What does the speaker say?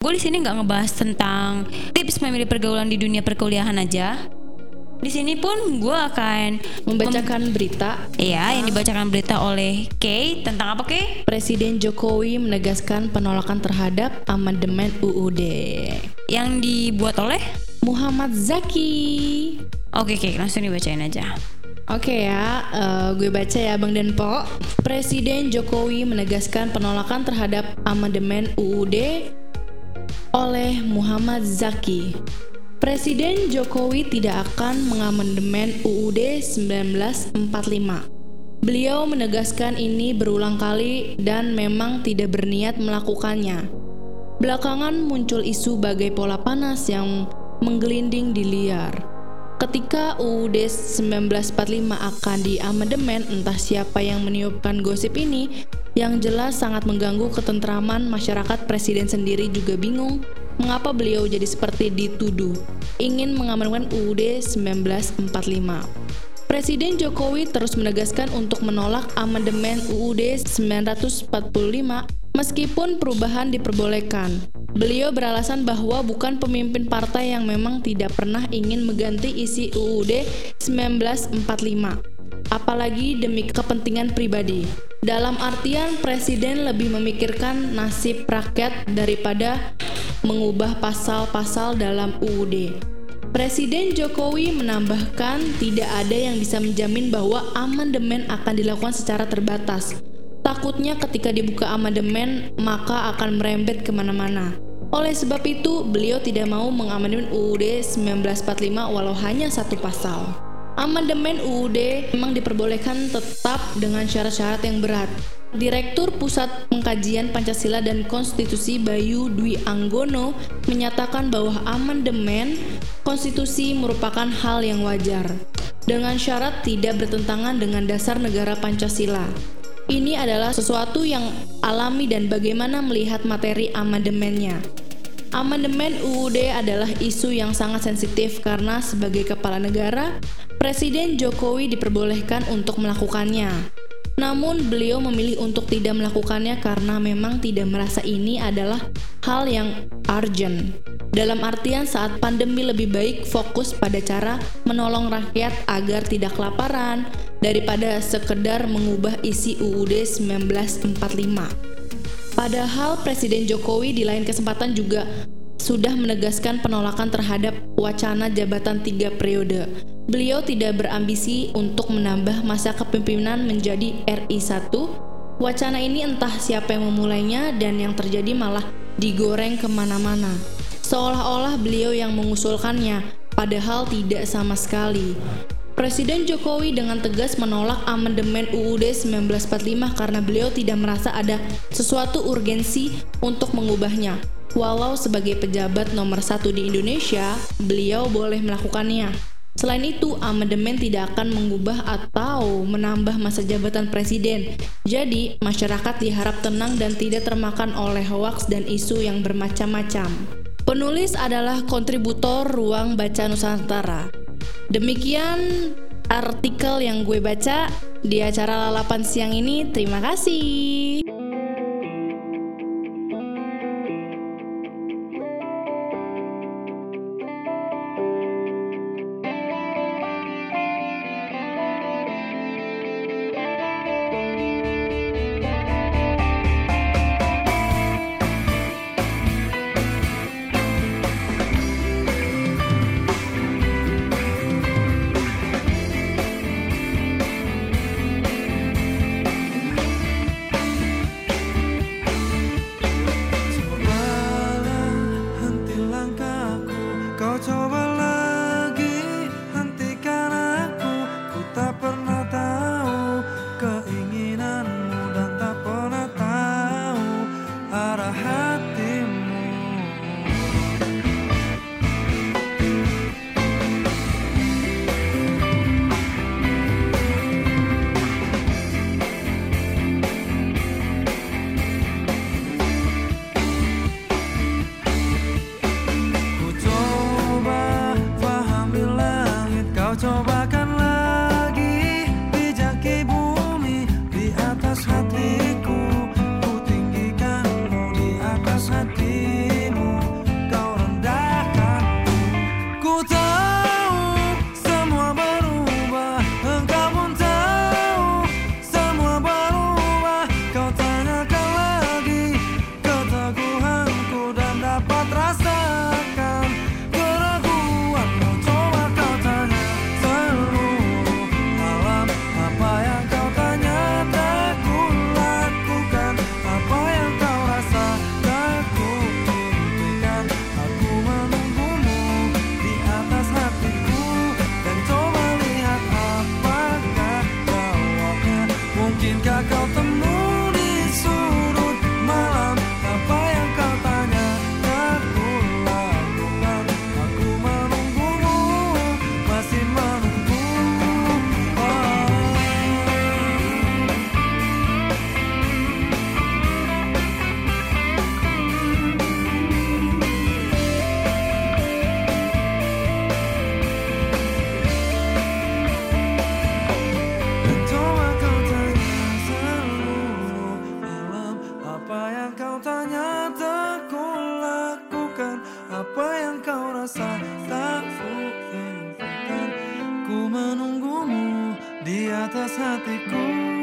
Gue di sini nggak ngebahas tentang tips memilih pergaulan di dunia perkuliahan aja. Di sini pun gue akan Membacakan berita Iya, yang dibacakan berita oleh Kay tentang apa Kay? Presiden Jokowi menegaskan penolakan terhadap amandemen UUD. Yang dibuat oleh? Muhammad Zaki. Oke Kay, langsung dibacain aja. Oke ya, eh, gue baca ya Bang Denpo. Presiden Jokowi menegaskan penolakan terhadap amandemen UUD oleh Muhammad Zaki. Presiden Jokowi tidak akan mengamandemen UUD 1945. Beliau menegaskan ini berulang kali dan memang tidak berniat melakukannya. Belakangan muncul isu bagai pola panas yang menggelinding di liar. Ketika UUD 1945 akan diamandemen, entah siapa yang meniupkan gosip ini, yang jelas sangat mengganggu ketentraman masyarakat presiden sendiri juga bingung mengapa beliau jadi seperti dituduh ingin mengamandemen UUD 1945. Presiden Jokowi terus menegaskan untuk menolak amandemen UUD 1945 meskipun perubahan diperbolehkan. Beliau beralasan bahwa bukan pemimpin partai yang memang tidak pernah ingin mengganti isi UUD 1945, apalagi demi kepentingan pribadi. Dalam artian presiden lebih memikirkan nasib rakyat daripada mengubah pasal-pasal dalam UUD. Presiden Jokowi menambahkan tidak ada yang bisa menjamin bahwa amandemen akan dilakukan secara terbatas. Takutnya ketika dibuka amandemen maka akan merembet ke mana-mana. Oleh sebab itu, beliau tidak mau mengamandemen UUD 1945 walau hanya satu pasal. Amandemen UUD memang diperbolehkan tetap dengan syarat-syarat yang berat. Direktur Pusat Pengkajian Pancasila dan Konstitusi Bayu Dwi Anggono menyatakan bahwa amandemen konstitusi merupakan hal yang wajar dengan syarat tidak bertentangan dengan dasar negara Pancasila. Ini adalah sesuatu yang alami dan bagaimana melihat materi amandemennya. Amandemen UUD adalah isu yang sangat sensitif karena sebagai kepala negara, Presiden Jokowi diperbolehkan untuk melakukannya. Namun beliau memilih untuk tidak melakukannya karena memang tidak merasa ini adalah hal yang urgent. Dalam artian saat pandemi lebih baik fokus pada cara menolong rakyat agar tidak kelaparan daripada sekedar mengubah isi UUD 1945. Padahal Presiden Jokowi di lain kesempatan juga sudah menegaskan penolakan terhadap wacana jabatan tiga periode. Beliau tidak berambisi untuk menambah masa kepemimpinan menjadi RI 1. Wacana ini entah siapa yang memulainya dan yang terjadi malah digoreng ke mana-mana. Seolah-olah beliau yang mengusulkannya, padahal tidak sama sekali. Presiden Jokowi dengan tegas menolak amandemen UUD 1945 karena beliau tidak merasa ada sesuatu urgensi untuk mengubahnya. Walau sebagai pejabat nomor satu di Indonesia, beliau boleh melakukannya. Selain itu, amandemen tidak akan mengubah atau menambah masa jabatan presiden. Jadi, masyarakat diharap tenang dan tidak termakan oleh hoaks dan isu yang bermacam-macam. Penulis adalah kontributor Ruang Baca Nusantara. Demikian artikel yang gue baca di acara lalapan siang ini. Terima kasih. how Indian cock the moon. di atas hatiku